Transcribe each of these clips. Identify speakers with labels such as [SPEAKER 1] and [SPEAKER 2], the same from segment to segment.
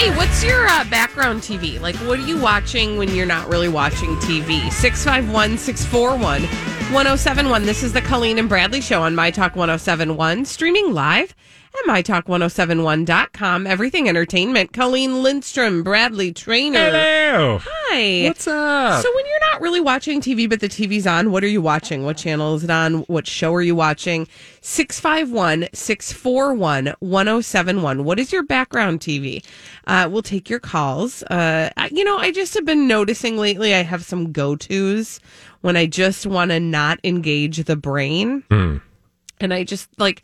[SPEAKER 1] Hey, what's your uh, background TV? Like, what are you watching when you're not really watching TV? 651 641 1071. This is the Colleen and Bradley Show on My Talk 1071, streaming live at MyTalk1071.com. Everything Entertainment. Colleen Lindstrom, Bradley Traynor.
[SPEAKER 2] Hello.
[SPEAKER 1] Hi.
[SPEAKER 2] What's up?
[SPEAKER 1] So, when you're not really watching TV, but the TV's on, what are you watching? What channel is it on? What show are you watching? 651 641 1071. What is your background TV? Uh, we'll take your calls. Uh, you know, I just have been noticing lately I have some go tos when I just want to not engage the brain. And I just like,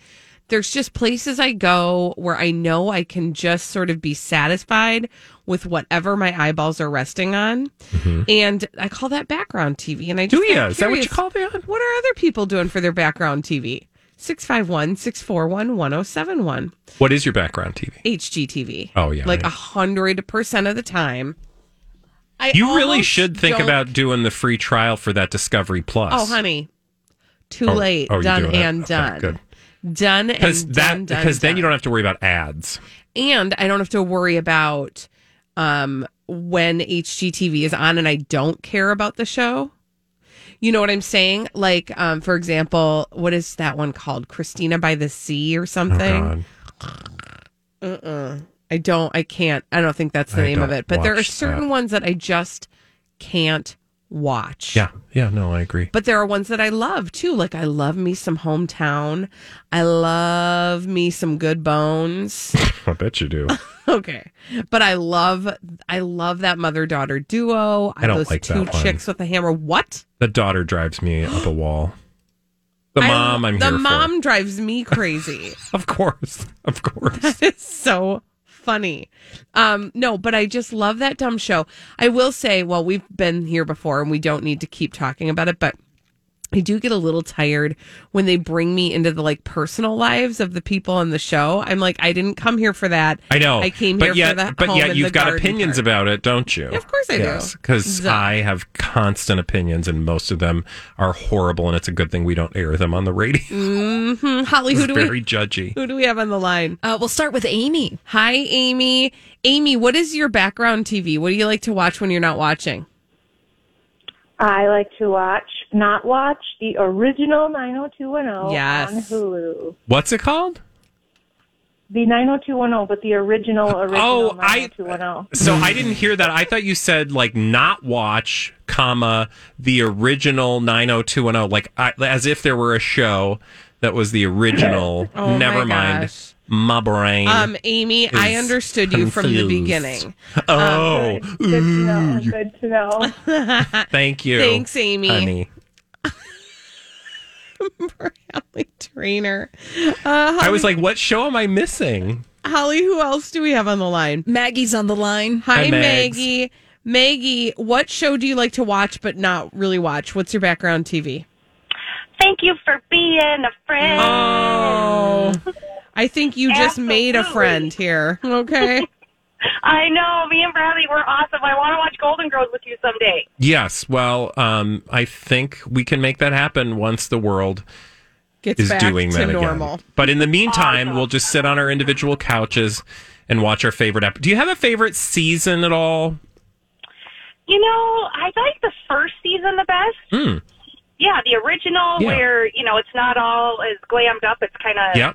[SPEAKER 1] there's just places I go where I know I can just sort of be satisfied with whatever my eyeballs are resting on. Mm-hmm. And I call that background TV. And I just
[SPEAKER 2] Do ya?
[SPEAKER 1] am
[SPEAKER 2] Is that what you call that?
[SPEAKER 1] What are other people doing for their background TV? 651 641 1071.
[SPEAKER 2] What is your background TV?
[SPEAKER 1] HGTV.
[SPEAKER 2] Oh, yeah,
[SPEAKER 1] Like
[SPEAKER 2] right.
[SPEAKER 1] a hundred percent of the time. I
[SPEAKER 2] You really should think
[SPEAKER 1] don't-
[SPEAKER 2] about doing the free trial for that Discovery Plus.
[SPEAKER 1] Oh, honey. Too
[SPEAKER 2] Oh,
[SPEAKER 1] late.
[SPEAKER 2] oh,
[SPEAKER 1] done and
[SPEAKER 2] Okay,
[SPEAKER 1] done.
[SPEAKER 2] good.
[SPEAKER 1] Done and
[SPEAKER 2] Because
[SPEAKER 1] done,
[SPEAKER 2] that
[SPEAKER 1] done,
[SPEAKER 2] because then you don't have to worry about ads.
[SPEAKER 1] and I don't have to worry about um, when HGTV is on and I don't care about the show. You know what I'm saying? Like, um, for example, what is that one called? Christina by the Sea or
[SPEAKER 2] Oh,
[SPEAKER 1] something?
[SPEAKER 2] God.
[SPEAKER 1] I don't, I can't, I don't think that's the
[SPEAKER 2] I
[SPEAKER 1] name of it. But there are certain
[SPEAKER 2] that.
[SPEAKER 1] ones that I just can't watch.
[SPEAKER 2] Yeah, yeah, no, I agree.
[SPEAKER 1] But there are ones that I love too. Like I love me some hometown. I love me some good bones.
[SPEAKER 2] I bet you do.
[SPEAKER 1] okay. But I love I love that mother daughter duo.
[SPEAKER 2] I don't
[SPEAKER 1] Those
[SPEAKER 2] like
[SPEAKER 1] two
[SPEAKER 2] that
[SPEAKER 1] chicks with a hammer. What?
[SPEAKER 2] the daughter drives me up a wall. The mom, I'm
[SPEAKER 1] the
[SPEAKER 2] here
[SPEAKER 1] mom drives me crazy.
[SPEAKER 2] Of course, of course.
[SPEAKER 1] it's so funny. Um, no, but I just love that dumb show. I will say, well, we've been here before and we don't need to keep talking about it, but I do get a little tired when they bring me into the like personal lives of the people on the show. I'm like, I didn't come here for that.
[SPEAKER 2] I know.
[SPEAKER 1] I came
[SPEAKER 2] but
[SPEAKER 1] here
[SPEAKER 2] yet,
[SPEAKER 1] for that.
[SPEAKER 2] But
[SPEAKER 1] home
[SPEAKER 2] yet, you've got opinions
[SPEAKER 1] part.
[SPEAKER 2] about it, don't you?
[SPEAKER 1] Of course I do.
[SPEAKER 2] Because
[SPEAKER 1] So-
[SPEAKER 2] I have constant opinions, and most of them are horrible, and it's a good thing we don't air them on the radio.
[SPEAKER 1] Hmm, Holly, who do
[SPEAKER 2] very
[SPEAKER 1] we
[SPEAKER 2] judgy.
[SPEAKER 1] who do we have on the line?
[SPEAKER 3] Uh, we'll start with Amy.
[SPEAKER 1] Hi, Amy. Amy, what is your background TV? What do you like to watch when you're not watching?
[SPEAKER 4] I like to watch, not watch, the original 90210
[SPEAKER 1] Yes.
[SPEAKER 4] on Hulu.
[SPEAKER 2] What's it called?
[SPEAKER 4] The 90210, but the original, original
[SPEAKER 2] Oh, I-
[SPEAKER 4] 90210.
[SPEAKER 2] So I didn't hear that. I thought you said like not watch, comma the original 90210, like I, as if there were a show that was the original.
[SPEAKER 1] Oh,
[SPEAKER 2] Never
[SPEAKER 1] my
[SPEAKER 2] mind.
[SPEAKER 1] gosh.
[SPEAKER 2] My brain.
[SPEAKER 1] Um, Amy, I understood you from the beginning.
[SPEAKER 2] oh,
[SPEAKER 4] Good to know. Good to know.
[SPEAKER 2] thank you.
[SPEAKER 1] Thanks, Amy.
[SPEAKER 2] Honey.
[SPEAKER 1] Bradley Traynor.
[SPEAKER 2] Uh, I was like, what show am I missing?
[SPEAKER 1] Holly, who else do we have on the line?
[SPEAKER 3] Maggie's on the line.
[SPEAKER 1] Hi,
[SPEAKER 2] Hi,
[SPEAKER 1] Maggie. Maggie, what show do you like to watch but not really watch? What's your background TV?
[SPEAKER 5] Thank you for being a friend.
[SPEAKER 1] Oh, I think you just made a friend here. Okay.
[SPEAKER 5] I know. Me and Bradley were awesome. I want to watch Golden Girls with you someday.
[SPEAKER 2] Yes. Well, um, I think we can make that happen once the world
[SPEAKER 1] Gets
[SPEAKER 2] is
[SPEAKER 1] back
[SPEAKER 2] doing
[SPEAKER 1] to
[SPEAKER 2] that
[SPEAKER 1] normal.
[SPEAKER 2] again. But in the meantime, we'll just sit on our individual couches and watch our favorite episode. Do you have a favorite season at all?
[SPEAKER 5] You know, I like the first season the best.
[SPEAKER 2] Hmm.
[SPEAKER 5] Yeah, the original
[SPEAKER 2] Yeah.
[SPEAKER 5] where you know it's not all as glammed up. It's kind of
[SPEAKER 2] Yeah.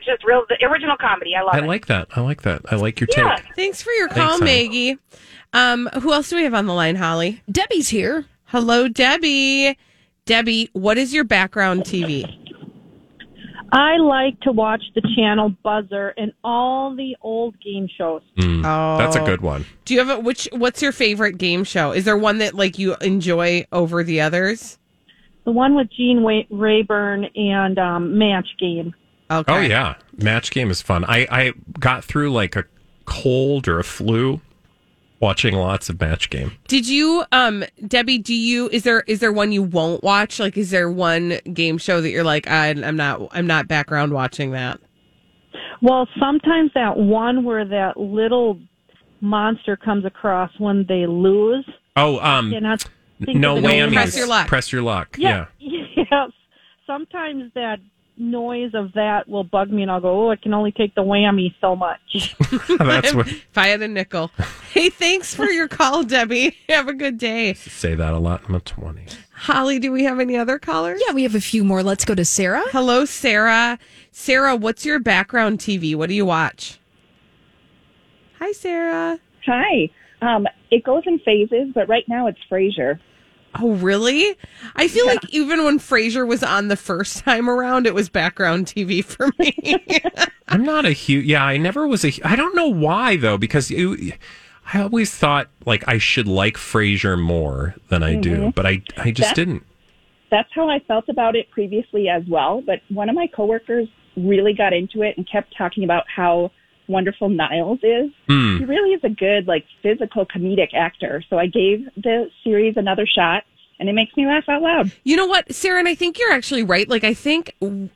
[SPEAKER 5] It's just real. The original comedy. I love
[SPEAKER 2] I
[SPEAKER 5] it.
[SPEAKER 2] like that. I like that. I like your
[SPEAKER 5] Yeah.
[SPEAKER 2] take.
[SPEAKER 1] Thanks for your call,
[SPEAKER 2] Thanks.
[SPEAKER 1] Maggie. Um, who else do we have on the line, Holly?
[SPEAKER 3] Debbie's here.
[SPEAKER 1] Hello, Debbie. Debbie, what is your background TV?
[SPEAKER 6] I like to watch the channel Buzzr and all the old game shows.
[SPEAKER 2] Mm, That's a
[SPEAKER 1] Oh.
[SPEAKER 2] good one.
[SPEAKER 1] Do you have a which? What's your favorite game show? Is there one that like you enjoy over the others?
[SPEAKER 6] The one with Gene Wa- Rayburn and um, Match Game.
[SPEAKER 1] Okay.
[SPEAKER 2] Oh yeah, match game is fun. I I got through like a cold or a flu watching lots of match game.
[SPEAKER 1] Did you, um, Debbie? Do you? Is there is there one you won't watch? Like, is there one game show that you're like, I, I'm not, I'm not background watching that.
[SPEAKER 6] Well, sometimes that one where that little monster comes across when they lose.
[SPEAKER 2] Oh, um,
[SPEAKER 6] Cannot
[SPEAKER 2] no
[SPEAKER 6] of the name.
[SPEAKER 2] whammies.
[SPEAKER 1] Press your luck.
[SPEAKER 2] Press your luck.
[SPEAKER 6] Yeah.
[SPEAKER 2] Yeah.
[SPEAKER 6] Yes. Sometimes that noise of that will bug me, and I'll go, "Oh, I can only take the whammy so much."
[SPEAKER 2] That's what
[SPEAKER 1] if I had a nickel. Hey, thanks for your call, Debbie. Have a good day.
[SPEAKER 2] say that a lot in my twenties.
[SPEAKER 1] Holly, do we have any other callers?
[SPEAKER 3] Yeah, we have a few more. Let's go to Sarah.
[SPEAKER 1] Hello, Sarah. Sarah, what's your background TV? What do you watch? Hi, Sarah.
[SPEAKER 7] Hi. Um, it goes in phases, but right now it's Frasier.
[SPEAKER 1] Oh, really? I feel like even when Frasier was on the first time around, it was background TV for me.
[SPEAKER 2] I'm not a huge. Yeah, I never was a. I don't know why though, because you, I always thought like I should like Frasier more than I do, mm-hmm. but I I just
[SPEAKER 7] That-
[SPEAKER 2] didn't.
[SPEAKER 7] That's how I felt about it previously as well. But one of my coworkers really got into it and kept talking about how wonderful Niles is.
[SPEAKER 2] Hmm.
[SPEAKER 7] He really is a good, like, physical comedic actor. So I gave the series another shot, and it makes me laugh out loud.
[SPEAKER 1] You know what, Sarah, and I think you're actually right. Like, I think w-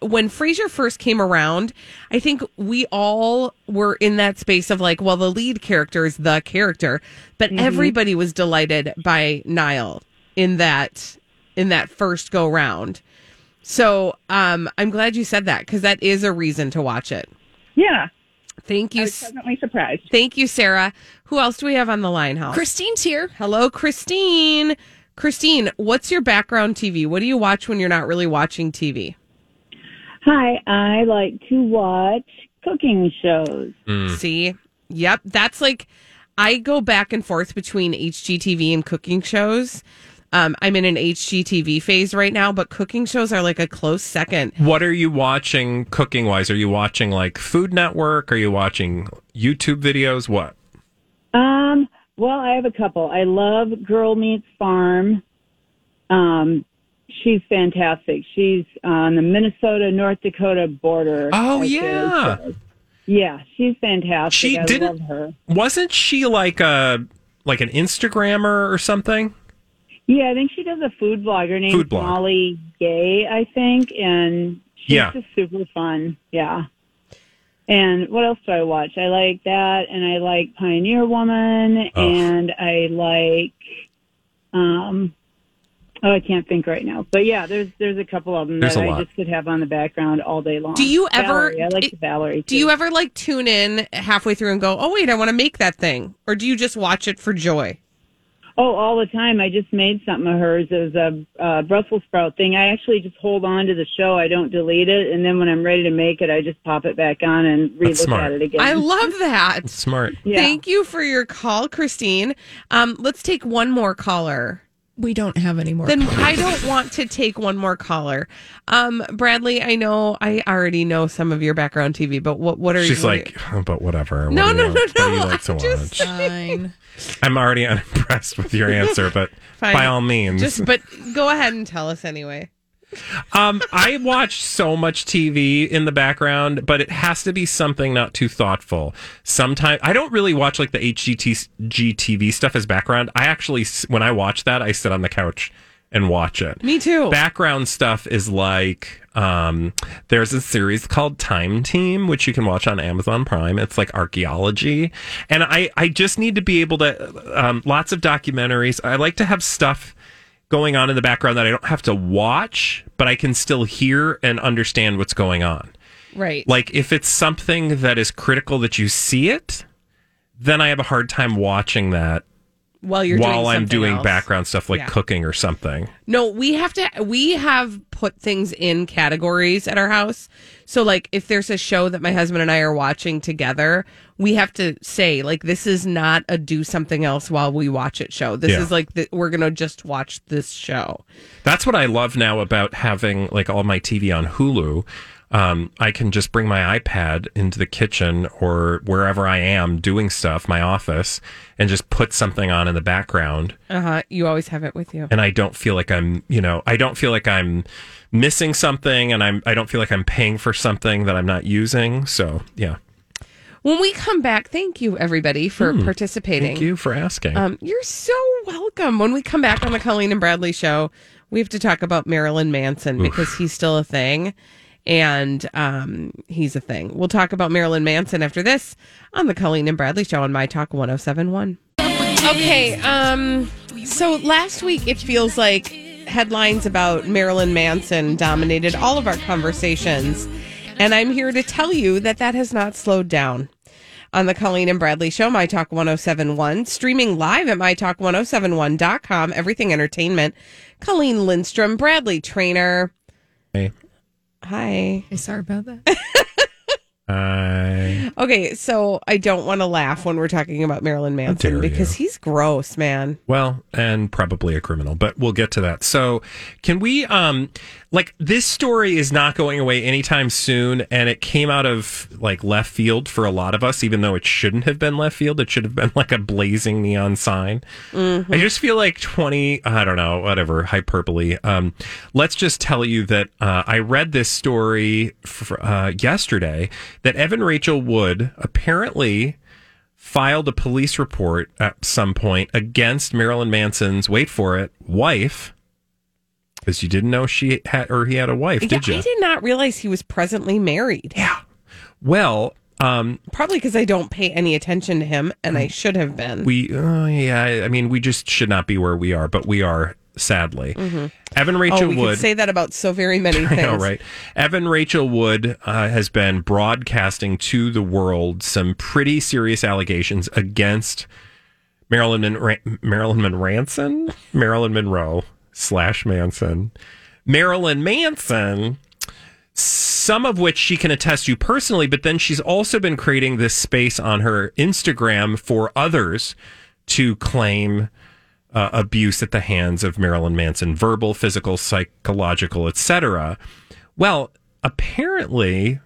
[SPEAKER 1] when Frasier first came around, I think we all were in that space of like, well, the lead character is the character, but everybody was delighted by Niall in that in that first go round. So, um, I'm glad you said that because that is a reason to watch it.
[SPEAKER 7] Yeah,
[SPEAKER 1] Thank
[SPEAKER 7] I
[SPEAKER 1] you.
[SPEAKER 7] was pleasantly surprised.
[SPEAKER 1] Thank you, Sarah. Who else do we have on the line, Hal?
[SPEAKER 3] Christine's here.
[SPEAKER 1] Hello, Christine. Christine, what's your background TV? What do you watch when you're not really watching TV?
[SPEAKER 8] Hi, I like to watch cooking shows. Hmm.
[SPEAKER 1] See? Yep. That's like, I go back and forth between HGTV and cooking shows. Um, I'm in an HGTV phase right now, but cooking shows are like a close second.
[SPEAKER 2] What are you watching cooking wise? Are you watching like Food Network? Are you watching YouTube videos? What?
[SPEAKER 8] Um, well, I have a couple. I love Girl Meets Farm. Um, she's fantastic. She's on the Minnesota North Dakota border.
[SPEAKER 2] Oh,
[SPEAKER 8] I
[SPEAKER 2] yeah.
[SPEAKER 8] guess. Yeah, she's fantastic.
[SPEAKER 2] She
[SPEAKER 8] I
[SPEAKER 2] didn't-
[SPEAKER 8] love her.
[SPEAKER 2] Wasn't she like a like an Instagrammer or something?
[SPEAKER 8] Yeah, I think she does a food blogger named
[SPEAKER 2] Food blog.
[SPEAKER 8] Molly Yeh, I think, and she's
[SPEAKER 2] Yeah.
[SPEAKER 8] just super fun. Yeah. And what else do I watch? I like that, and I like Pioneer Woman,
[SPEAKER 2] Oh.
[SPEAKER 8] and I like, um, oh, I can't think right now. But yeah, there's there's a couple of them
[SPEAKER 2] There's
[SPEAKER 8] that I just could have on the background all day long.
[SPEAKER 1] Do you ever-
[SPEAKER 8] Valerie, I like
[SPEAKER 1] it-
[SPEAKER 8] the Valerie.
[SPEAKER 1] Do you ever like tune in halfway through and go, oh, wait, I want to make that thing? Or do you just watch it for joy?
[SPEAKER 8] Oh, all the time. I just made something of hers. It was a uh, Brussels sprout thing. I actually just hold on to the show. I don't delete it, and then when I'm ready to make it, I just pop it back on and relook
[SPEAKER 2] smart.
[SPEAKER 8] at it again.
[SPEAKER 1] I love that.
[SPEAKER 2] Smart.
[SPEAKER 8] Yeah.
[SPEAKER 1] Thank you for your call, Christine. Um, let's take one more caller.
[SPEAKER 3] We don't have any more.
[SPEAKER 1] Then I don't want to take one more caller. Um, Bradley, I know I already know some of your background TV, but what what are
[SPEAKER 2] She's
[SPEAKER 1] you?
[SPEAKER 2] She's like, oh, but whatever. What
[SPEAKER 1] No, no, no,
[SPEAKER 2] What do you
[SPEAKER 1] no,
[SPEAKER 2] like
[SPEAKER 1] I'm just-
[SPEAKER 3] Fine.
[SPEAKER 2] I'm already unimpressed with your answer, but by all means.
[SPEAKER 1] just but go ahead and tell us anyway.
[SPEAKER 2] Um, I watch so much TV in the background, but it has to be something not too thoughtful. Sometimes I don't really watch like the HGTV stuff as background. I actually, when I watch that, I sit on the couch and watch it.
[SPEAKER 1] Me too.
[SPEAKER 2] Background stuff is like um, there's a series called Time Team, which you can watch on Amazon Prime. It's like archaeology, and I I just need to be able to um, lots of documentaries. I like to have stuff going on in the background that I don't have to watch, but I can still hear and understand what's going on.
[SPEAKER 1] right.
[SPEAKER 2] Like if it's something that is critical that you see it, then I have a hard time watching that
[SPEAKER 1] while you're
[SPEAKER 2] while
[SPEAKER 1] doing
[SPEAKER 2] I'm doing
[SPEAKER 1] else.
[SPEAKER 2] background stuff like
[SPEAKER 1] Yeah.
[SPEAKER 2] cooking or something.
[SPEAKER 1] No, we have to. We have put things in categories at our house. So, like, if there's a show that my husband and I are watching together, we have to say, like, this is not a do something else while we watch it show. This
[SPEAKER 2] Yeah.
[SPEAKER 1] is like the, we're gonna just watch this show.
[SPEAKER 2] That's what I love now about having like all my TV on Hulu. Um, I can just bring my iPad into the kitchen or wherever I am doing stuff, my office, and just put something on in the background.
[SPEAKER 1] Uh huh. You always have it with you.
[SPEAKER 2] And I don't feel like I'm, you know, I don't feel like I'm missing something, and I'm, I don't feel like I'm paying for something that I'm not using. So yeah,
[SPEAKER 1] When we come back, thank you everybody for participating.
[SPEAKER 2] Hmm. thank you for asking.
[SPEAKER 1] Um, you're so welcome. When we come back on the Colleen and Bradley show, we have to talk about Marilyn Manson because he's still a thing. And um, he's a thing. We'll talk about Marilyn Manson after this on the Colleen and Bradley show on My Talk 1071. Okay. Um, so last week, it feels like headlines about Marilyn Manson dominated all of our conversations. And I'm here to tell you that that has not slowed down on the Colleen and Bradley Show, My Talk 1071, streaming live at MyTalk1071.com, everything entertainment. Colleen Lindstrom, Bradley Traynor.
[SPEAKER 2] Hey.
[SPEAKER 3] Hey,
[SPEAKER 1] Hi.
[SPEAKER 3] sorry about that.
[SPEAKER 2] I
[SPEAKER 1] Okay, so I don't want to laugh when we're talking about Marilyn Manson
[SPEAKER 2] dare
[SPEAKER 1] because
[SPEAKER 2] you.
[SPEAKER 1] he's gross, man.
[SPEAKER 2] Well, and probably a criminal, but we'll get to that. So, can we um like this story is not going away anytime soon and it came out of like left field for a lot of us even though it shouldn't have been left field. It should have been like a blazing neon sign. I just feel like 20, I don't know, whatever, hyperbole. Um let's just tell you that uh, I read this story uh, yesterday that Evan Rachel Wood apparently filed a police report at some point against Marilyn Manson's, wait for it, wife. Because you didn't know she had, or he had a wife,
[SPEAKER 1] Yeah,
[SPEAKER 2] did you?
[SPEAKER 1] I did not realize he was presently married.
[SPEAKER 2] Yeah. Well, um,
[SPEAKER 1] Probably because I don't pay any attention to him, and I should have been.
[SPEAKER 2] we, uh, yeah, I mean, we just should not be where we are, but we are, sadly. Evan Rachel
[SPEAKER 1] oh, we
[SPEAKER 2] Wood.
[SPEAKER 1] could say that about so very many things.
[SPEAKER 2] Know, right? Evan Rachel Wood uh, has been broadcasting to the world some pretty serious allegations against Marilyn Marilyn Manson, Marilyn Monroe slash Manson, Marilyn Manson. Some of which she can attest to personally, but then she's also been creating this space on her Instagram for others to claim uh, abuse at the hands of Marilyn Manson, verbal, physical, psychological, etc. Well, apparently,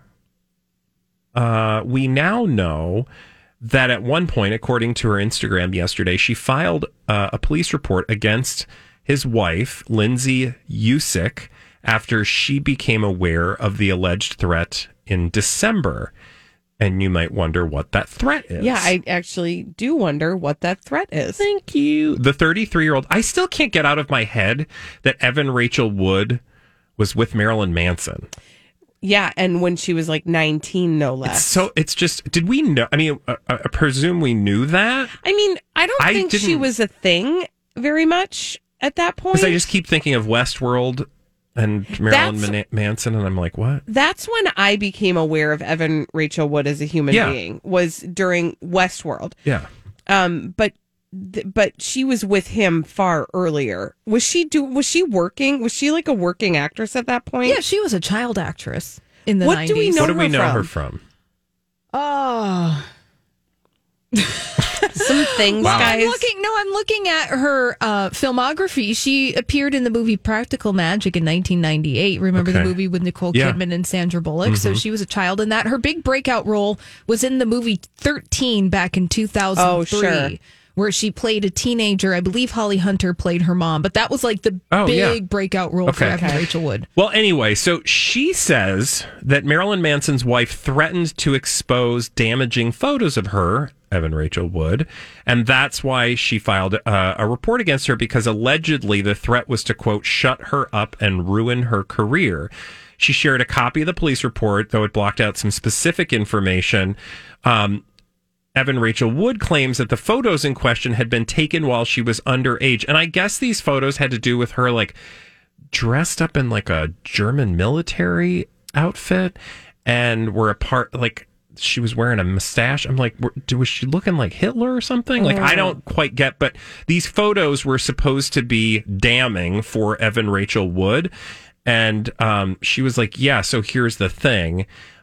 [SPEAKER 2] uh, we now know that at one point, according to her Instagram yesterday, she filed uh, a police report against his wife, Lindsay Usich, after she became aware of the alleged threat in December. And you might wonder what that threat is.
[SPEAKER 1] Yeah, I actually do wonder what that threat is.
[SPEAKER 2] Thank you. The 33 year old, I still can't get out of my head that Evan Rachel Wood was with Marilyn Manson.
[SPEAKER 1] Yeah, and when she was like 19, no
[SPEAKER 2] It's
[SPEAKER 1] less.
[SPEAKER 2] so it's just, did we know? I mean, I, I presume we knew that
[SPEAKER 1] I mean, I don't
[SPEAKER 2] I
[SPEAKER 1] think she
[SPEAKER 2] didn't-
[SPEAKER 1] was a thing very much at that point.
[SPEAKER 2] because I just keep thinking of Westworld and Marilyn Man- Manson, and I'm like, what?
[SPEAKER 1] That's when I became aware of Evan Rachel Wood as a human
[SPEAKER 2] Yeah.
[SPEAKER 1] being was during Westworld.
[SPEAKER 2] Yeah.
[SPEAKER 1] Um, but th- but she was with him far earlier. Was she do? Was she working? Was she like a working actress at that point?
[SPEAKER 3] yeah, she was a child actress in the
[SPEAKER 1] What
[SPEAKER 3] 90s.
[SPEAKER 1] do we know
[SPEAKER 2] what do we
[SPEAKER 1] her
[SPEAKER 2] know
[SPEAKER 1] from?
[SPEAKER 2] her from?
[SPEAKER 3] Oh.
[SPEAKER 1] Some things,
[SPEAKER 3] Well,
[SPEAKER 1] guys.
[SPEAKER 3] I'm looking. No, I'm looking at her uh, filmography. She appeared in the movie Practical Magic in 1998. Remember the movie with Nicole
[SPEAKER 2] Yeah.
[SPEAKER 3] Kidman and Sandra Bullock? So
[SPEAKER 1] Mm-hmm.
[SPEAKER 3] she was a child in that. Her big breakout role was in the movie 13 back in 2003.
[SPEAKER 1] Oh, sure.
[SPEAKER 3] Where she played a teenager. I believe Holly Hunter played her mom, but that was like the
[SPEAKER 2] Oh,
[SPEAKER 3] big
[SPEAKER 2] yeah.
[SPEAKER 3] breakout role for
[SPEAKER 2] Okay.
[SPEAKER 3] Evan
[SPEAKER 1] Okay.
[SPEAKER 3] Rachel Wood.
[SPEAKER 2] Well, anyway, so she says that Marilyn Manson's wife threatened to expose damaging photos of her, Evan Rachel Wood, and that's why she filed uh, a report against her because allegedly the threat was to, quote, shut her up and ruin her career. She shared a copy of the police report, though it blocked out some specific information. Um, Evan Rachel Wood claims that the photos in question had been taken while she was underage. And I guess these photos had to do with her like dressed up in like a German military outfit and were a part like she was wearing a mustache. I'm like, was she looking like Hitler or something? Like, I don't quite get, but these photos were supposed to be damning for Evan Rachel Wood. And um, she was like, yeah, so here's the thing.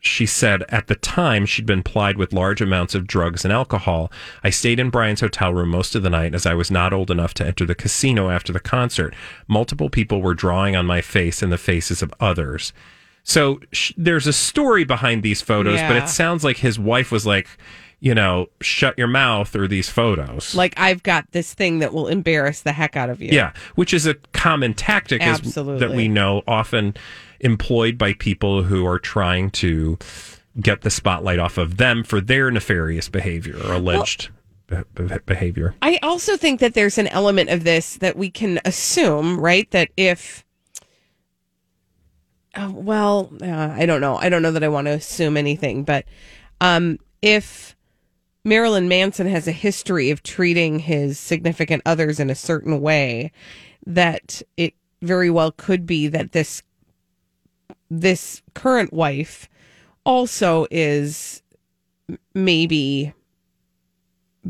[SPEAKER 2] she said at the time she'd been plied with large amounts of drugs and alcohol. I stayed in Brian's hotel room most of the night as I was not old enough to enter the casino after the concert. Multiple people were drawing on my face and the faces of others. So sh- there's a story behind these photos, but it sounds like his wife was like, you know, shut your mouth or these photos.
[SPEAKER 1] Like I've got this thing that will embarrass the heck out of you.
[SPEAKER 2] Yeah, which is a common tactic is, that we know often employed by people who are trying to get the spotlight off of them for their nefarious behavior or alleged be- behavior.
[SPEAKER 1] I also think that there's an element of this that we can assume, right? That if, uh, well, uh, I don't know. I don't know that I want to assume anything, but um, if Marilyn Manson has a history of treating his significant others in a certain way, that it very well could be that this this current wife also is maybe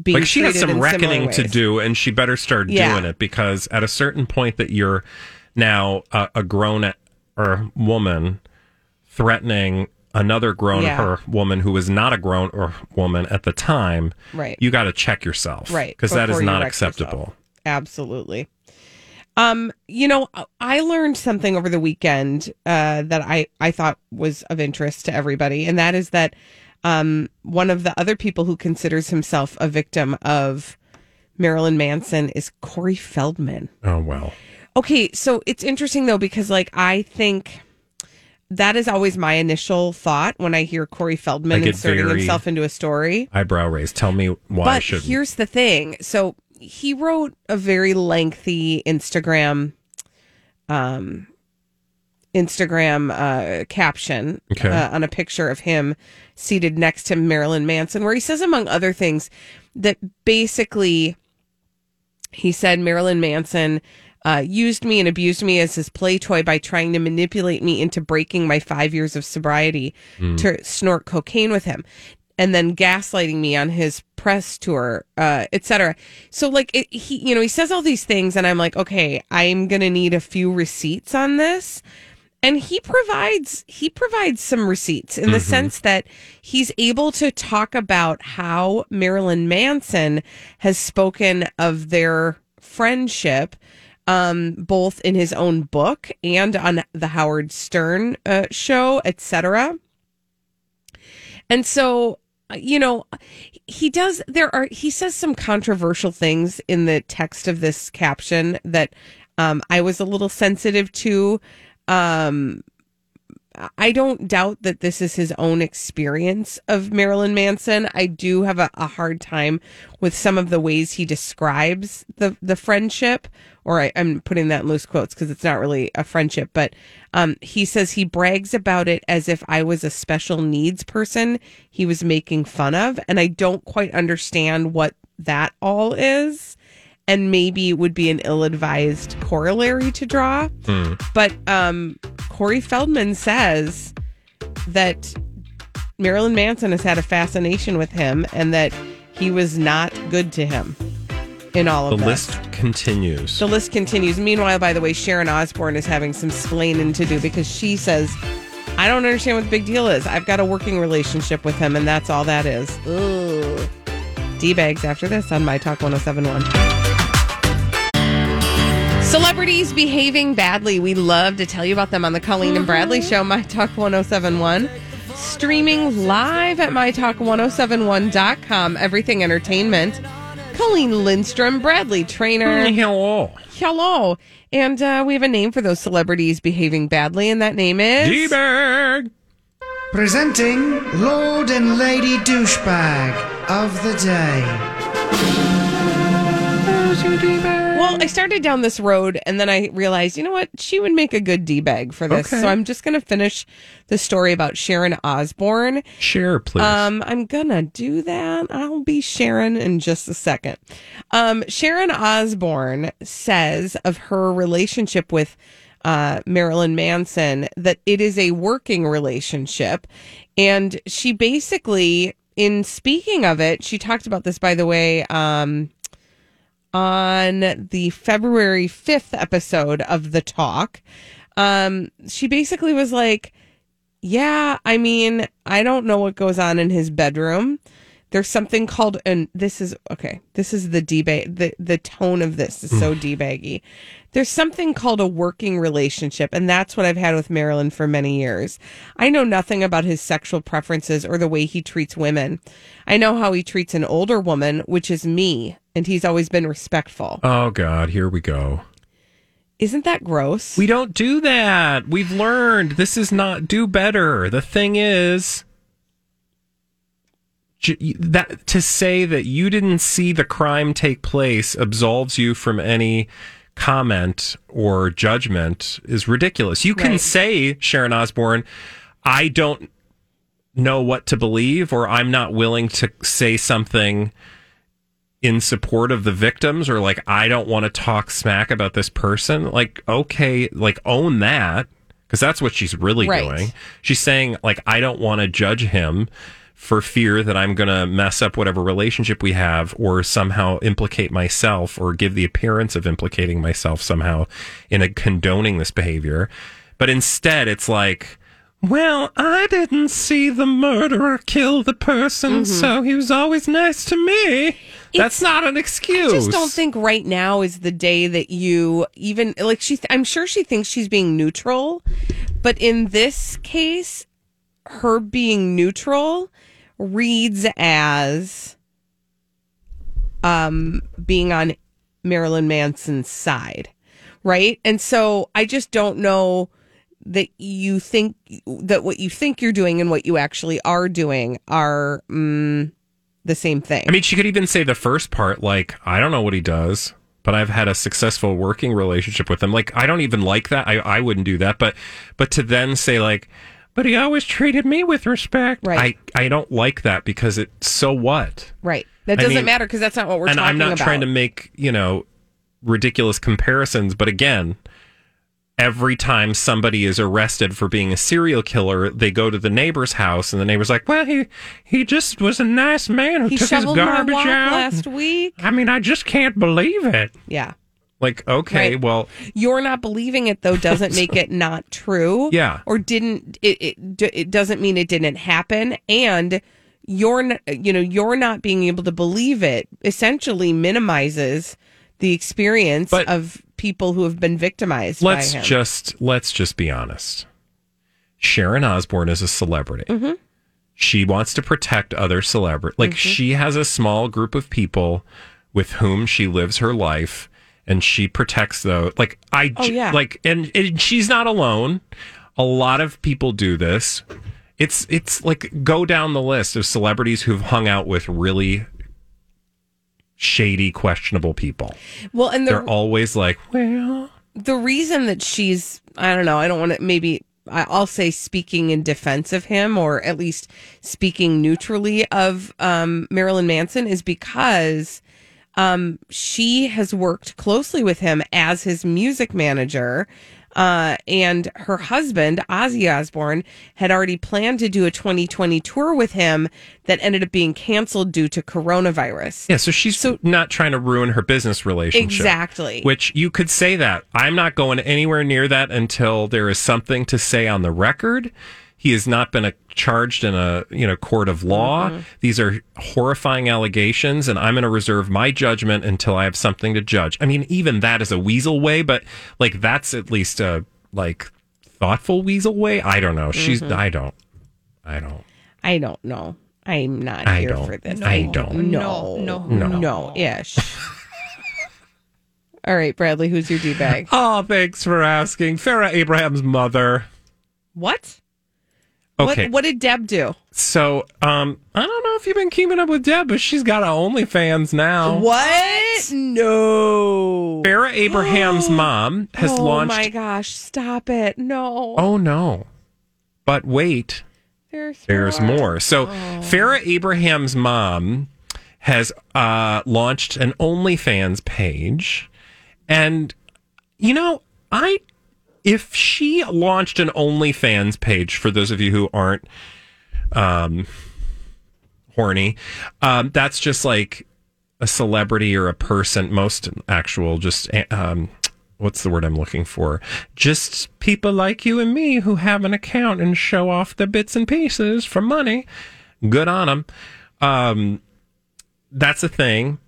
[SPEAKER 1] being
[SPEAKER 2] like she has some reckoning to do, and she better start
[SPEAKER 1] Yeah.
[SPEAKER 2] doing it because at a certain point that you're now a, a grown or woman threatening another grown
[SPEAKER 1] Yeah.
[SPEAKER 2] or woman who was not a grown or woman at the time,
[SPEAKER 1] Right.
[SPEAKER 2] You got to check yourself,
[SPEAKER 1] right
[SPEAKER 2] Because that is not acceptable.
[SPEAKER 1] yourself. absolutely um you know i learned something over the weekend uh that i i thought was of interest to everybody and that is that um one of the other people who considers himself a victim of marilyn manson is corey feldman
[SPEAKER 2] Oh well.
[SPEAKER 1] Okay, so it's interesting though because like I think that is always my initial thought when I hear Corey Feldman inserting himself into a story.
[SPEAKER 2] Eyebrow raised. Tell me why I
[SPEAKER 1] but
[SPEAKER 2] shouldn't.
[SPEAKER 1] here's the thing. So he wrote a very lengthy Instagram um Instagram uh caption
[SPEAKER 2] Okay.
[SPEAKER 1] uh, on a picture of him seated next to Marilyn Manson where he says among other things that basically he said Marilyn Manson uh, used me and abused me as his play toy by trying to manipulate me into breaking my five years of sobriety
[SPEAKER 9] Mm.
[SPEAKER 1] to snort cocaine with him and then gaslighting me on his press tour, uh, etc. So like it, he, you know, he says all these things and I'm like, okay, I'm to need a few receipts on this. And he provides he provides some receipts in the
[SPEAKER 9] Mhm.
[SPEAKER 1] sense that he's able to talk about how Marilyn Manson has spoken of their friendship um both in his own book and on the Howard Stern uh, show etc and so you know he does there are he says some controversial things in the text of this caption that um I was a little sensitive to um I don't doubt that this is his own experience of Marilyn Manson. I do have a, a hard time with some of the ways he describes the the friendship, or I, I'm putting that in loose quotes because it's not really a friendship. But um, he says he brags about it as if I was a special needs person he was making fun of, and I don't quite understand what that all is. And maybe it would be an ill-advised corollary to draw.
[SPEAKER 2] Hmm.
[SPEAKER 1] But um, Corey Feldman says that Marilyn Manson has had a fascination with him and that he was not good to him in all
[SPEAKER 2] The
[SPEAKER 1] of this.
[SPEAKER 2] list continues.
[SPEAKER 1] The list continues. Meanwhile, by the way, Sharon Osbourne is having some splaining to do because she says, I don't understand what the big deal is. I've got a working relationship with him, and that's all that is. Ooh, D bags after this on My Talk 1071. Celebrities behaving badly. We love to tell you about them on the Colleen and Bradley Show, My Talk 1071. Streaming live at MyTalk1071.com. Everything Entertainment. Colleen Lindstrom, Bradley Traynor.
[SPEAKER 2] Hello.
[SPEAKER 1] Hello. And uh, we have a name for those celebrities behaving badly, and that name is.
[SPEAKER 2] D-bag.
[SPEAKER 9] Presenting Lord and Lady Douchebag of the Day.
[SPEAKER 1] Well, I started down this road and then I realized, you know what? She would make a good D bag for this.
[SPEAKER 2] Okay.
[SPEAKER 1] So I'm just going to finish the story about Sharon Osbourne.
[SPEAKER 2] Share, please.
[SPEAKER 1] Um, I'm gonna do that. I'll be Sharon in just a second. Um, Sharon Osbourne says of her relationship with uh, Marilyn Manson that it is a working relationship, and she basically, in speaking of it, she talked about this. By the way, um, on the February 5th episode of The Talk. Um, she basically was like, Yeah, I mean, I don't know what goes on in his bedroom. There's something called, and this is okay. This is the debate. The the tone of this is so debaggy. There's something called a working relationship, and that's what I've had with Marilyn for many years. I know nothing about his sexual preferences or the way he treats women. I know how he treats an older woman, which is me, and he's always been respectful.
[SPEAKER 2] oh God, here we go.
[SPEAKER 1] Isn't that gross?
[SPEAKER 2] We don't do that. We've learned this is not do better. The thing is that to say that you didn't see the crime take place absolves you from any comment or judgment is ridiculous. You can
[SPEAKER 10] Right.
[SPEAKER 2] say Sharon Osbourne, I don't know what to believe or I'm not willing to say something in support of the victims or like I don't want to talk smack about this person, like okay, like own that because that's what she's really
[SPEAKER 10] Right.
[SPEAKER 2] doing. She's saying like I don't want to judge him for fear that I'm going to mess up whatever relationship we have or somehow implicate myself or give the appearance of implicating myself somehow in a condoning this behavior. But instead it's like well, I didn't see the murderer kill the person,
[SPEAKER 1] Mhm.
[SPEAKER 2] so he was always nice to me. That's not an excuse.
[SPEAKER 1] I just don't think right now is the day that you even like she. I'm sure she thinks she's being neutral, but in this case, her being neutral reads as um being on Marilyn Manson's side, right? And so I just don't know that you think that what you think you're doing and what you actually are doing are mm, the same thing.
[SPEAKER 2] I mean, she could even say the first part, like, I don't know what he does, but I've had a successful working relationship with him. Like, I don't even like that. I, I wouldn't do that. But, but to then say, like, but he always treated me with respect.
[SPEAKER 1] Right.
[SPEAKER 2] I, I don't like that because it, so what?
[SPEAKER 1] Right. That doesn't
[SPEAKER 2] mean-
[SPEAKER 1] matter because that's not what we're
[SPEAKER 2] and
[SPEAKER 1] talking
[SPEAKER 2] I'm not
[SPEAKER 1] about.
[SPEAKER 2] trying to make, you know, ridiculous comparisons, but again, every time somebody is arrested for being a serial killer, they go to the neighbor's house and the neighbor's like, "Well, he he just was a nice man who
[SPEAKER 1] He
[SPEAKER 2] took his garbage out
[SPEAKER 1] last week."
[SPEAKER 2] I mean, I just can't believe it.
[SPEAKER 1] Yeah.
[SPEAKER 2] Like, okay,
[SPEAKER 1] Right.
[SPEAKER 2] well,
[SPEAKER 1] You're not believing it though doesn't make it not true.
[SPEAKER 2] Yeah.
[SPEAKER 1] Or didn't it it, it doesn't mean it didn't happen and you're you know you're not being able to believe it essentially minimizes the experience
[SPEAKER 2] But-
[SPEAKER 1] of people who have been victimized
[SPEAKER 2] let's just let's just be honest. Sharon Osbourne is a celebrity.
[SPEAKER 1] Mhm.
[SPEAKER 2] She wants to protect other celebrities. Like
[SPEAKER 1] Mhm.
[SPEAKER 2] she has a small group of people with whom she lives her life and she protects those. Like I
[SPEAKER 1] Oh, yeah.
[SPEAKER 2] like and, and she's not alone. A lot of people do this. It's it's like go down the list of celebrities who've hung out with really shady, questionable people.
[SPEAKER 1] Well, and the-
[SPEAKER 2] they're always like, well,
[SPEAKER 1] the reason that she's i don't know i don't want to maybe i'll say speaking in defense of him or at least speaking neutrally of um, marilyn manson is because um, she has worked closely with him as his music manager uh, and her husband ozzy osbourne had already planned to do a 2020 tour with him that ended up being canceled due to coronavirus
[SPEAKER 2] Yeah, so she's not trying to ruin her business relationship.
[SPEAKER 1] Exactly.
[SPEAKER 2] Which you could say that. I'm not going anywhere near that until there is something to say on the record. He has not been a, charged in a you know court of law.
[SPEAKER 1] Mhm.
[SPEAKER 2] These are horrifying allegations, and I'm going to reserve my judgment until I have something to judge. I mean, even that is a weasel way, but like that's at least a like thoughtful weasel way. I don't know. She's
[SPEAKER 1] Mhm.
[SPEAKER 2] I don't. I don't.
[SPEAKER 1] I don't know. I'm not
[SPEAKER 2] I
[SPEAKER 1] here
[SPEAKER 2] don't.
[SPEAKER 1] for this.
[SPEAKER 2] I don't. Know.
[SPEAKER 1] No,
[SPEAKER 3] No,
[SPEAKER 1] no,
[SPEAKER 2] no.
[SPEAKER 1] no. Ish. All right, Bradley, who's your D bag?
[SPEAKER 2] Oh, thanks for asking. Farrah Abraham's mother.
[SPEAKER 1] What?
[SPEAKER 2] Okay.
[SPEAKER 1] What, what did Deb do?
[SPEAKER 2] So, um, I don't know if you've been keeping up with Deb, but she's got a OnlyFans now.
[SPEAKER 1] What? No.
[SPEAKER 2] Farrah Abraham's mom has
[SPEAKER 1] oh
[SPEAKER 2] launched.
[SPEAKER 1] Oh my gosh! Stop it! No.
[SPEAKER 2] Oh no! But wait,
[SPEAKER 1] There's
[SPEAKER 2] there's more. So,
[SPEAKER 1] Oh.
[SPEAKER 2] Farrah Abraham's mom has uh, launched an OnlyFans page, and you know, I if she launched an OnlyFans page for those of you who aren't um horny, um, that's just like a celebrity or a person, most actual just um what's the word I'm looking for? Just people like you and me who have an account and show off the bits and pieces for money. Good on them. Um, that's a thing.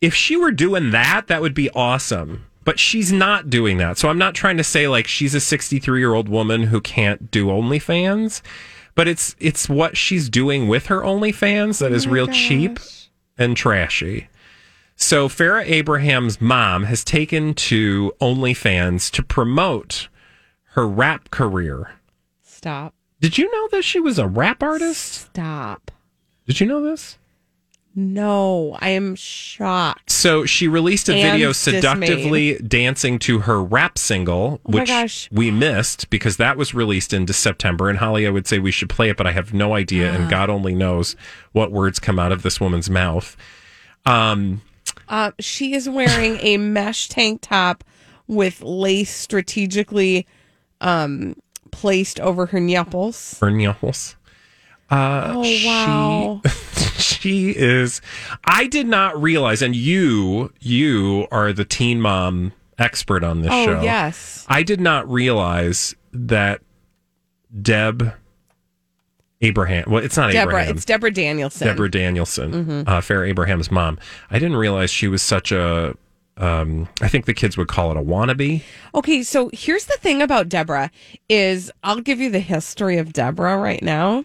[SPEAKER 2] If she were doing that, that would be awesome. But she's not doing that. So I'm not trying to say like she's a 63 year old woman who can't do OnlyFans, but it's it's what she's doing with her OnlyFans that is oh real cheap and trashy. So Farrah Abraham's mom has taken to OnlyFans to promote her rap career.
[SPEAKER 1] Stop.
[SPEAKER 2] Did you know that she was a rap artist?
[SPEAKER 1] Stop.
[SPEAKER 2] Did you know this?
[SPEAKER 1] No, I am shocked.
[SPEAKER 2] So she released a
[SPEAKER 1] And
[SPEAKER 2] video
[SPEAKER 1] dismayed.
[SPEAKER 2] seductively dancing to her rap single,
[SPEAKER 1] Oh
[SPEAKER 2] which we missed because that was released into September. And Holly, I would say we should play it, but I have no idea,
[SPEAKER 1] Ah.
[SPEAKER 2] and God only knows what words come out of this woman's mouth. Um,
[SPEAKER 1] Uh, she is wearing a mesh tank top with lace strategically um, placed over her nipples.
[SPEAKER 2] her nipples. Uh,
[SPEAKER 1] Oh, wow.
[SPEAKER 2] she is. I did not realize, and you, you are the teen mom expert on this
[SPEAKER 1] Oh,
[SPEAKER 2] show.
[SPEAKER 1] yes.
[SPEAKER 2] I did not realize that Deb Abraham. Well, it's not
[SPEAKER 1] Deborah.
[SPEAKER 2] Abraham.
[SPEAKER 1] It's Deborah Danielson.
[SPEAKER 2] Deborah Danielson,
[SPEAKER 1] Mhm.
[SPEAKER 2] uh, Farrah Abraham's mom. I didn't realize she was such a. Um, I think the kids would call it a wannabe.
[SPEAKER 1] Okay, so here's the thing about Deborah is I'll give you the history of Deborah right now.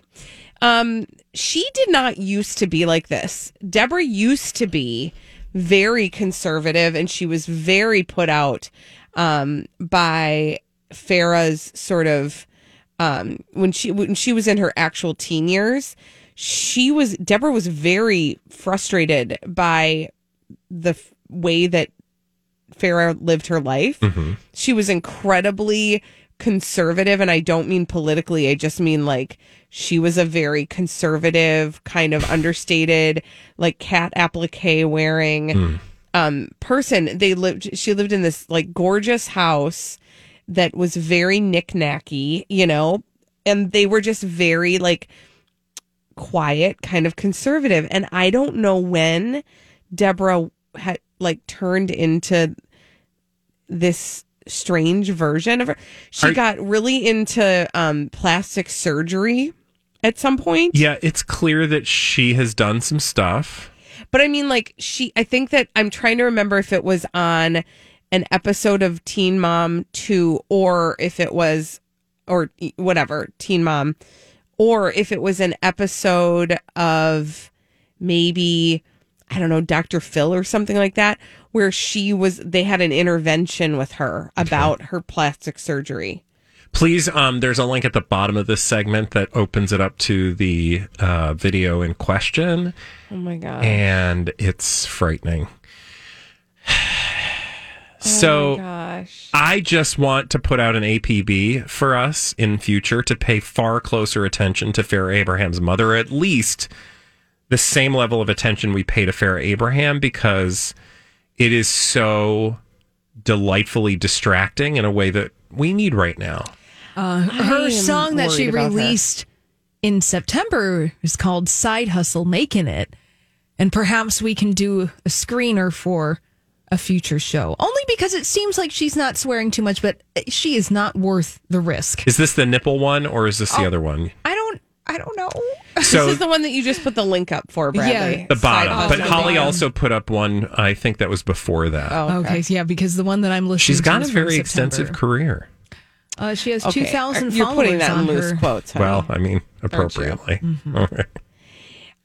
[SPEAKER 1] Um, she did not used to be like this. Deborah used to be very conservative and she was very put out um, by Farrah's sort of um, when she when she was in her actual teen years. She was Deborah was very frustrated by the f- way that Farrah lived her life. She was incredibly conservative, and I don't mean politically, I just mean like she was a very conservative, kind of understated, like cat applique wearing um person. They lived she lived in this like gorgeous house that was very knick-knacky, you know, and they were just very like quiet, kind of conservative. And I don't know when Deborah had like turned into this strange version of her. She
[SPEAKER 2] Are-
[SPEAKER 1] got really into um plastic surgery at some point.
[SPEAKER 2] Yeah, it's clear that she has done some stuff.
[SPEAKER 1] But I mean, like, she, I think that I'm trying to remember if it was on an episode of Teen Mom 2 or if it was, or whatever, Teen Mom, or if it was an episode of maybe, I don't know, Dr. Phil or something like that, where she was, they had an intervention with her about her plastic surgery.
[SPEAKER 2] Please, um, there's a link at the bottom of this segment that opens it up to the uh, video in question,
[SPEAKER 1] Oh my God.
[SPEAKER 2] and it's frightening. so,
[SPEAKER 1] gosh.
[SPEAKER 2] I just want to put out an APB for us in future to pay far closer attention to Farrah Abraham's mother, at least the same level of attention we pay to Farrah Abraham, because it is so delightfully distracting in a way that we need right now.
[SPEAKER 3] Uh, her song that she
[SPEAKER 1] worried about her.
[SPEAKER 3] released in September is called Side Hustle Making It. And perhaps we can do a screener for a future show. Only because it seems like she's not swearing too much, but she is not worth the risk.
[SPEAKER 2] Is this the nipple one or is this the
[SPEAKER 3] Oh.
[SPEAKER 2] other one?
[SPEAKER 3] I don't. I don't know.
[SPEAKER 2] So-
[SPEAKER 1] this is the one that you just put the link up for, Bradley.
[SPEAKER 2] The bottom. But
[SPEAKER 1] hustle
[SPEAKER 2] Holly
[SPEAKER 1] bottom.
[SPEAKER 2] also put up one, I think that was before that.
[SPEAKER 1] Oh,
[SPEAKER 3] okay. so yeah, because the one that I'm listening
[SPEAKER 2] She's
[SPEAKER 3] to
[SPEAKER 2] got a very
[SPEAKER 3] September.
[SPEAKER 2] extensive career.
[SPEAKER 3] Uh, she has
[SPEAKER 1] Okay,
[SPEAKER 3] two thousand
[SPEAKER 1] you're
[SPEAKER 3] followers
[SPEAKER 1] putting that in loose
[SPEAKER 3] her.
[SPEAKER 1] quotes. honey.
[SPEAKER 2] Well, I mean, appropriately.
[SPEAKER 3] Mm-hmm.
[SPEAKER 2] All right.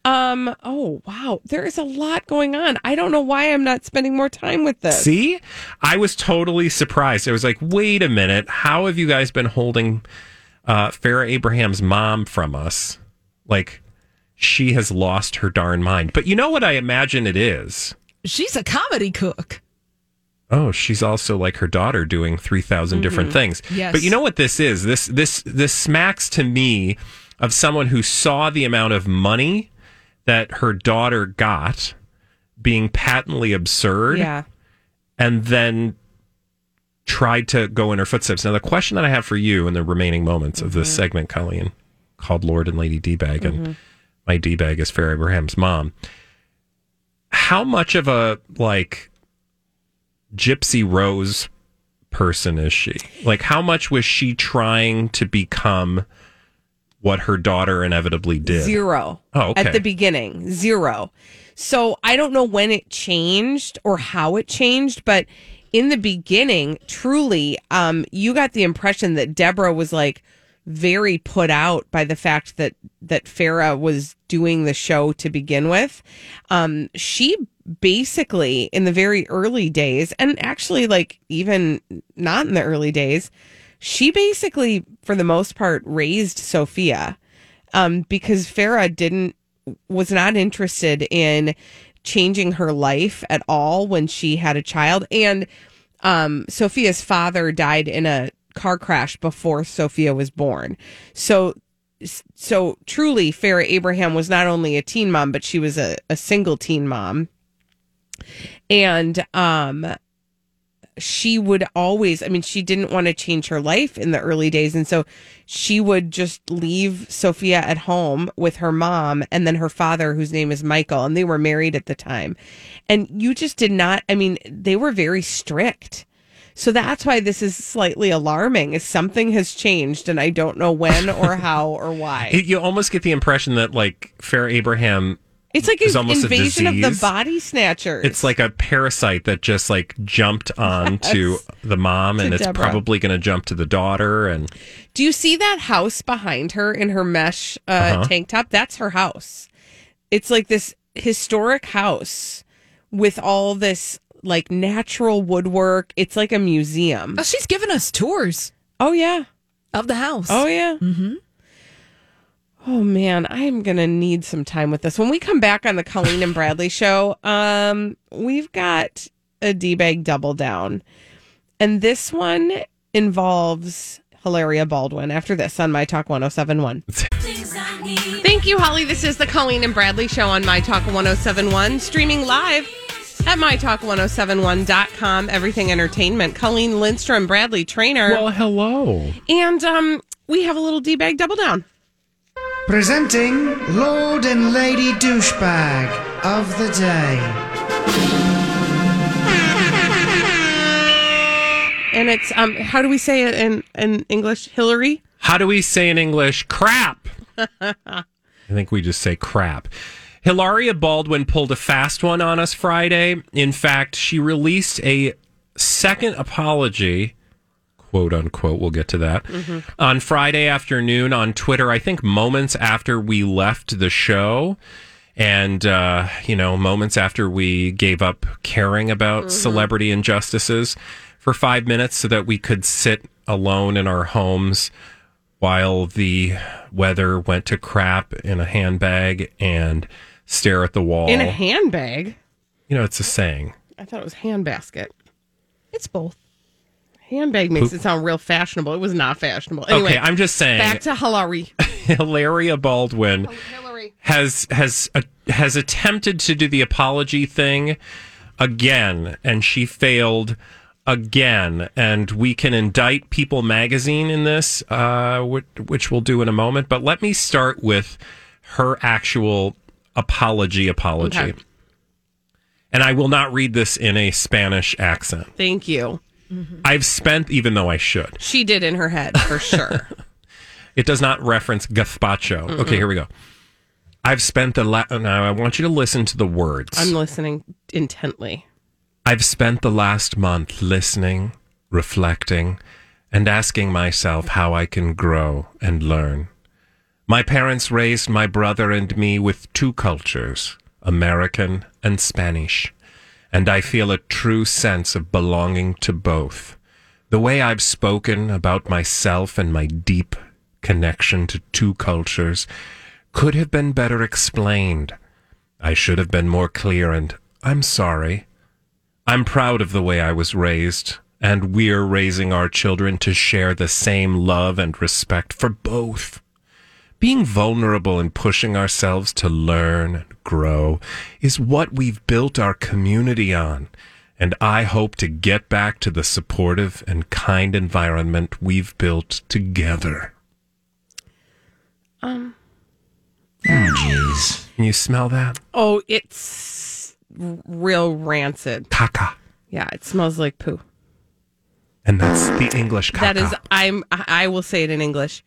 [SPEAKER 1] Um. Oh wow, there is a lot going on. I don't know why I'm not spending more time with this.
[SPEAKER 2] See, I was totally surprised. I was like, wait a minute. How have you guys been holding uh, Farrah Abraham's mom from us? Like, she has lost her darn mind. But you know what I imagine it is?
[SPEAKER 3] She's a comedy cook.
[SPEAKER 2] Oh, she's also like her daughter doing 3,000 different
[SPEAKER 3] Mhm.
[SPEAKER 2] things.
[SPEAKER 3] Yes.
[SPEAKER 2] But you know what this is? This this this smacks to me of someone who saw the amount of money that her daughter got being patently absurd
[SPEAKER 1] Yeah.
[SPEAKER 2] and then tried to go in her footsteps. Now the question that I have for you in the remaining moments of this mm-hmm. segment, Colleen, called Lord and Lady D Bag, and mm-hmm. my D bag is Farrah Abraham's mom. How much of a like Gypsy Rose person is she? Like, how much was she trying to become what her daughter inevitably did?
[SPEAKER 1] Zero.
[SPEAKER 2] Oh, okay.
[SPEAKER 1] At the beginning, zero. So I don't know when it changed or how it changed, but in the beginning, truly, um, you got the impression that Debra was like very put out by the fact that that Farrah was doing the show to begin with. Um, she basically in the very early days, and actually like even not in the early days, she basically for the most part raised Sophia um, because Farrah didn't was not interested in changing her life at all when she had a child, and um, Sophia's father died in a car crash before Sophia was born. So, so truly, Farrah Abraham was not only a teen mom, but she was a, a single teen mom, and um, she would always i mean she didn't want to change her life in the early days and so she would just leave sophia at home with her mom and then her father whose name is michael and they were married at the time. And you just did not i mean they were very strict. So that's why this is slightly alarming is something has changed and i don't know when or how or why.
[SPEAKER 2] You almost get the impression that like Farrah Abraham
[SPEAKER 1] it's like
[SPEAKER 2] is
[SPEAKER 1] an
[SPEAKER 2] almost a
[SPEAKER 1] invasion of the body snatchers
[SPEAKER 2] It's like a parasite that just like jumped onto
[SPEAKER 1] Yes.
[SPEAKER 2] the mom, and
[SPEAKER 1] To
[SPEAKER 2] it's
[SPEAKER 1] Debra.
[SPEAKER 2] probably going to jump to the daughter. And
[SPEAKER 1] Do you see that house behind her in her mesh uh,
[SPEAKER 2] Uh-huh.
[SPEAKER 1] tank top? That's her house. It's like this historic house with all this like natural woodwork. It's like a museum.
[SPEAKER 3] Oh, she's given us tours.
[SPEAKER 1] Oh yeah,
[SPEAKER 3] of the house.
[SPEAKER 1] Oh yeah.
[SPEAKER 3] Mm-hmm.
[SPEAKER 1] Oh man, I am gonna need some time with this. When we come back on the Colleen and Bradley show, um, we've got a D bag double down, and this one involves Hilaria Baldwin. After this on My Talk 1071. Thank you, Holly. This is the Colleen and Bradley show on My Talk 1071, streaming live at MyTalk1071.com. Everything Entertainment. Colleen Lindstrom, Bradley Traynor.
[SPEAKER 2] well, hello.
[SPEAKER 1] And um, we have a little D bag double down.
[SPEAKER 9] Presenting Lord and Lady Douchebag of the Day.
[SPEAKER 1] And it's um, how do we say it in in English? Hillary.
[SPEAKER 2] How do we say in English? Crap. I think we just say crap. Hilaria Baldwin pulled a fast one on us Friday. In fact, she released a second apology, quote unquote. We'll get to that on Friday afternoon on Twitter. I think moments after we left the show. And, uh, you know, moments after we gave up caring about celebrity injustices for five minutes so that we could sit alone in our homes while the weather went to crap in a handbag and stare at the wall.
[SPEAKER 1] In a handbag.
[SPEAKER 2] you know, it's a saying.
[SPEAKER 1] I thought it was handbasket.
[SPEAKER 3] It's both.
[SPEAKER 1] Handbag makes it sound real fashionable. It was not fashionable. Anyway,
[SPEAKER 2] okay, I'm just saying.
[SPEAKER 1] back to Hillary.
[SPEAKER 2] Hilaria Baldwin
[SPEAKER 1] Hillary.
[SPEAKER 2] has has uh, has attempted to do the apology thing again, and she failed again. And we can indict People Magazine in this, uh, which, which we'll do in a moment. But let me start with her actual apology. Apology.
[SPEAKER 1] Okay.
[SPEAKER 2] And I will not read this in a Spanish accent.
[SPEAKER 1] Thank you. Mm-hmm.
[SPEAKER 2] I've spent, even though I should.
[SPEAKER 1] She did in her head for sure.
[SPEAKER 2] It does not reference gazpacho. Okay, here we go. I've spent the la- now. I want you to listen to the words.
[SPEAKER 1] I'm listening intently.
[SPEAKER 2] I've spent the last month listening, reflecting, and asking myself how I can grow and learn. My parents raised my brother and me with two cultures, American and Spanish, and I feel a true sense of belonging to both. The way I've spoken about myself and my deep connection to two cultures could have been better explained. I should have been more clear, and I'm sorry. I'm proud of the way I was raised, and we're raising our children to share the same love and respect for both. Being vulnerable and pushing ourselves to learn grow is what we've built our community on, and I hope to get back to the supportive and kind environment we've built together.
[SPEAKER 1] Um.
[SPEAKER 2] jeez. Can you smell that?
[SPEAKER 1] Oh, it's real rancid.
[SPEAKER 2] Caca.
[SPEAKER 1] Yeah, it smells like poo.
[SPEAKER 2] And that's the English caca.
[SPEAKER 1] That is, I'm. I I will say it in English.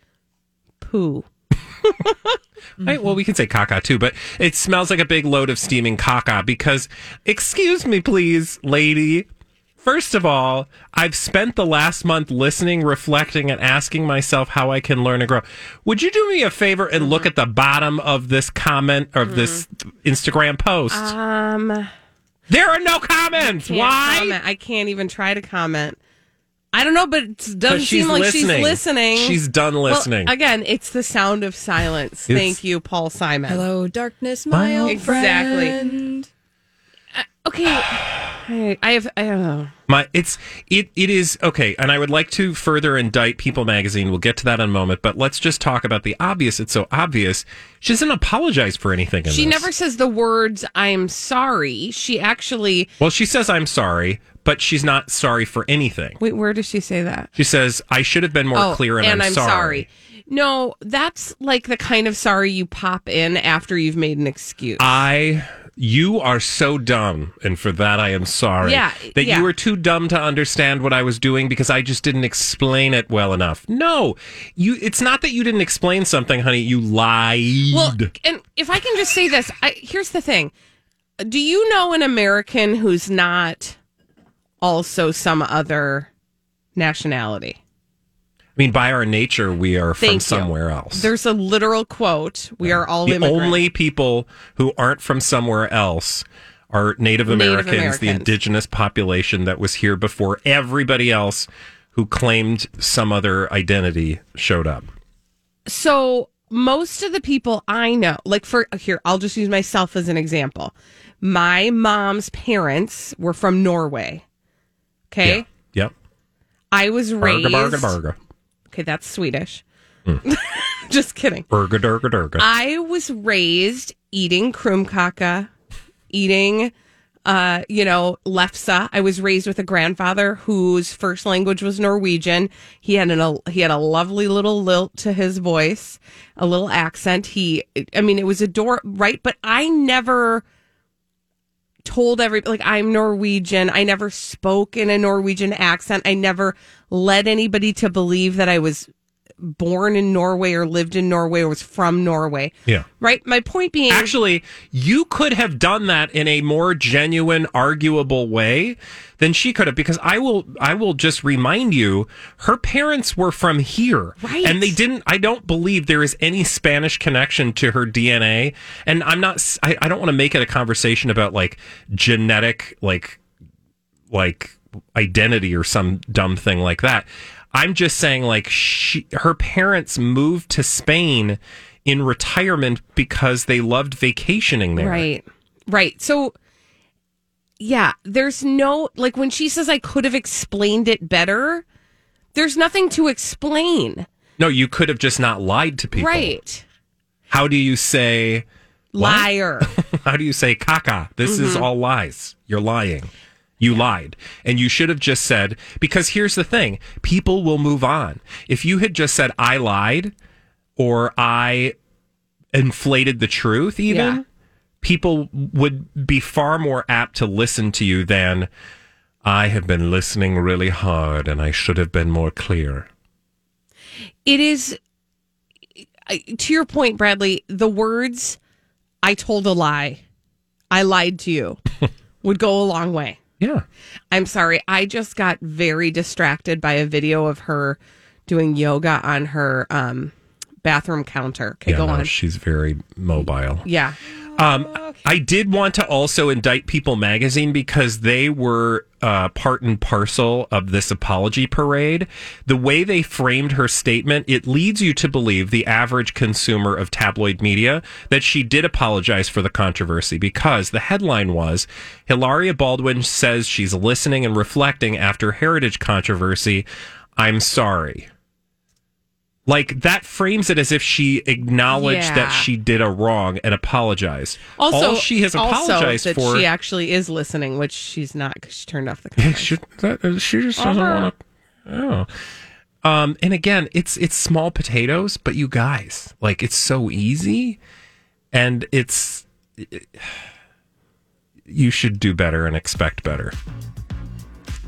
[SPEAKER 1] Poo.
[SPEAKER 2] Right, well, we can say caca too, but it smells like a big load of steaming caca because, excuse me, please, lady. First of all, I've spent the last month listening, reflecting, and asking myself how I can learn and grow. Would you do me a favor and look at the bottom of this comment or this Instagram post?
[SPEAKER 1] Um.
[SPEAKER 2] there are no comments.
[SPEAKER 1] Can't
[SPEAKER 2] Why?
[SPEAKER 1] comment. I can't even try to comment. I don't know, but it doesn't seem like
[SPEAKER 2] listening.
[SPEAKER 1] she's listening.
[SPEAKER 2] She's done
[SPEAKER 1] Well,
[SPEAKER 2] listening.
[SPEAKER 1] again, it's the sound of silence.
[SPEAKER 2] It's-
[SPEAKER 1] Thank you, Paul Simon.
[SPEAKER 3] Hello, darkness, my old
[SPEAKER 1] Exactly.
[SPEAKER 3] friend.
[SPEAKER 1] Okay, I, I have. I don't know.
[SPEAKER 2] My it's it it is okay, and I would like to further indict People Magazine. We'll get to that in a moment, but let's just talk about the obvious. It's so obvious. She doesn't apologize for anything. In
[SPEAKER 1] She
[SPEAKER 2] this.
[SPEAKER 1] never says the words "I'm sorry." She actually.
[SPEAKER 2] Well, she says I'm sorry, but she's not sorry for anything.
[SPEAKER 1] Wait, where does she say that?
[SPEAKER 2] She says I should have been more
[SPEAKER 1] oh,
[SPEAKER 2] clear, and, I'm, sorry.
[SPEAKER 1] No, that's like the kind of sorry you pop in after you've made an excuse.
[SPEAKER 2] I. You are so dumb, and for that I am sorry.
[SPEAKER 1] Yeah,
[SPEAKER 2] that
[SPEAKER 1] yeah.
[SPEAKER 2] you were too dumb to understand what I was doing because I just didn't explain it well enough. No, you. It's not that you didn't explain something, honey. You lied.
[SPEAKER 1] Well, and if I can just say this, I, here's the thing: Do you know an American who's not also some other nationality?
[SPEAKER 2] I mean, by our nature, we are from
[SPEAKER 1] Thank you.
[SPEAKER 2] somewhere else.
[SPEAKER 1] There's a literal quote: "We are all
[SPEAKER 2] the
[SPEAKER 1] immigrants."
[SPEAKER 2] only people who aren't from somewhere else are Native
[SPEAKER 1] Native
[SPEAKER 2] Americans, the indigenous population that was here before everybody else who claimed some other identity showed up.
[SPEAKER 1] so most of the people I know, like for here, I'll just use myself as an example. My mom's parents were from Norway. Okay.
[SPEAKER 2] Yep.
[SPEAKER 1] I was raised.
[SPEAKER 2] Burga, burga, burga.
[SPEAKER 1] Okay, that's Swedish.
[SPEAKER 2] Mm.
[SPEAKER 1] just kidding.
[SPEAKER 2] Burga, durga, durga.
[SPEAKER 1] I was raised eating krumkake, eating, uh, you know, lefse. I was raised with a grandfather whose first language was Norwegian. He had an he had a lovely little lilt to his voice, a little accent. He, I mean, it was ador right? But I never told every like I'm Norwegian. I never spoke in a Norwegian accent. I never led anybody to believe that I was born in Norway or lived in Norway or was from Norway.
[SPEAKER 2] Yeah.
[SPEAKER 1] Right? My point being
[SPEAKER 2] Actually, you could have done that in a more genuine, arguable way than she could have, because I will, I will just remind you, her parents were from here,
[SPEAKER 1] Right.
[SPEAKER 2] And they didn't. I don't believe there is any Spanish connection to her DNA, and I'm not. I don't want to make it a conversation about like genetic, like, like identity or some dumb thing like that. I'm just saying, like, she, her parents moved to Spain in retirement because they loved vacationing there.
[SPEAKER 1] Right. Right. So yeah, there's no like when she says I could have explained it better, there's nothing to explain.
[SPEAKER 2] No, you could have just not lied to people.
[SPEAKER 1] Right.
[SPEAKER 2] How do you say?
[SPEAKER 1] Liar.
[SPEAKER 2] How do you say caca? This is
[SPEAKER 1] Mhm.
[SPEAKER 2] all lies. You're lying. You lied. And you should have just said, because here's the thing people will move on. If you had just said, I lied or I inflated the truth, even,
[SPEAKER 1] Yeah.
[SPEAKER 2] people would be far more apt to listen to you than I have been listening really hard and I should have been more clear.
[SPEAKER 1] It is, to your point, Bradley, the words, I told a lie, I lied to you, would go a long way.
[SPEAKER 2] Yeah.
[SPEAKER 1] I'm sorry. I just got very distracted by a video of her doing yoga on her um, bathroom counter. Okay,
[SPEAKER 2] yeah,
[SPEAKER 1] go
[SPEAKER 2] no,
[SPEAKER 1] on.
[SPEAKER 2] She's very mobile.
[SPEAKER 1] Yeah.
[SPEAKER 2] Um, I did want to also indict People Magazine because they were uh, part and parcel of this apology parade. The way they framed her statement, it leads you to believe the average consumer of tabloid media that she did apologize for the controversy because the headline was Hilaria Baldwin says she's listening and reflecting after heritage controversy. I'm sorry. Like that frames it as if she acknowledged
[SPEAKER 1] Yeah.
[SPEAKER 2] that she did a wrong and apologized.
[SPEAKER 1] Also,
[SPEAKER 2] All she has apologized
[SPEAKER 1] also that
[SPEAKER 2] for.
[SPEAKER 1] she actually is listening, which she's not because she turned off the camera.
[SPEAKER 2] she, that, she just doesn't
[SPEAKER 1] Uh-huh.
[SPEAKER 2] want to. Oh. Um, and again, it's it's small potatoes, but you guys, like it's so easy, and it's you should do better and expect better.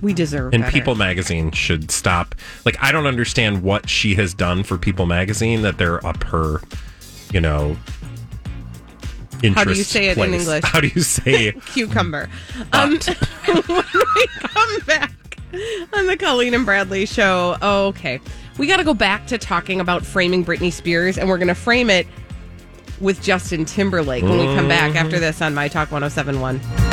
[SPEAKER 1] We deserve
[SPEAKER 2] And
[SPEAKER 1] better.
[SPEAKER 2] People Magazine should stop. Like, I don't understand what she has done for People Magazine that they're up her, you know.
[SPEAKER 1] How do you say it in. English?
[SPEAKER 2] How do you say
[SPEAKER 1] cucumber. Um, when we come back on the Colleen and Bradley show, okay, we got to go back to talking about framing Britney Spears, and we're going to frame it with Justin Timberlake when we come back after this on My Talk 1071.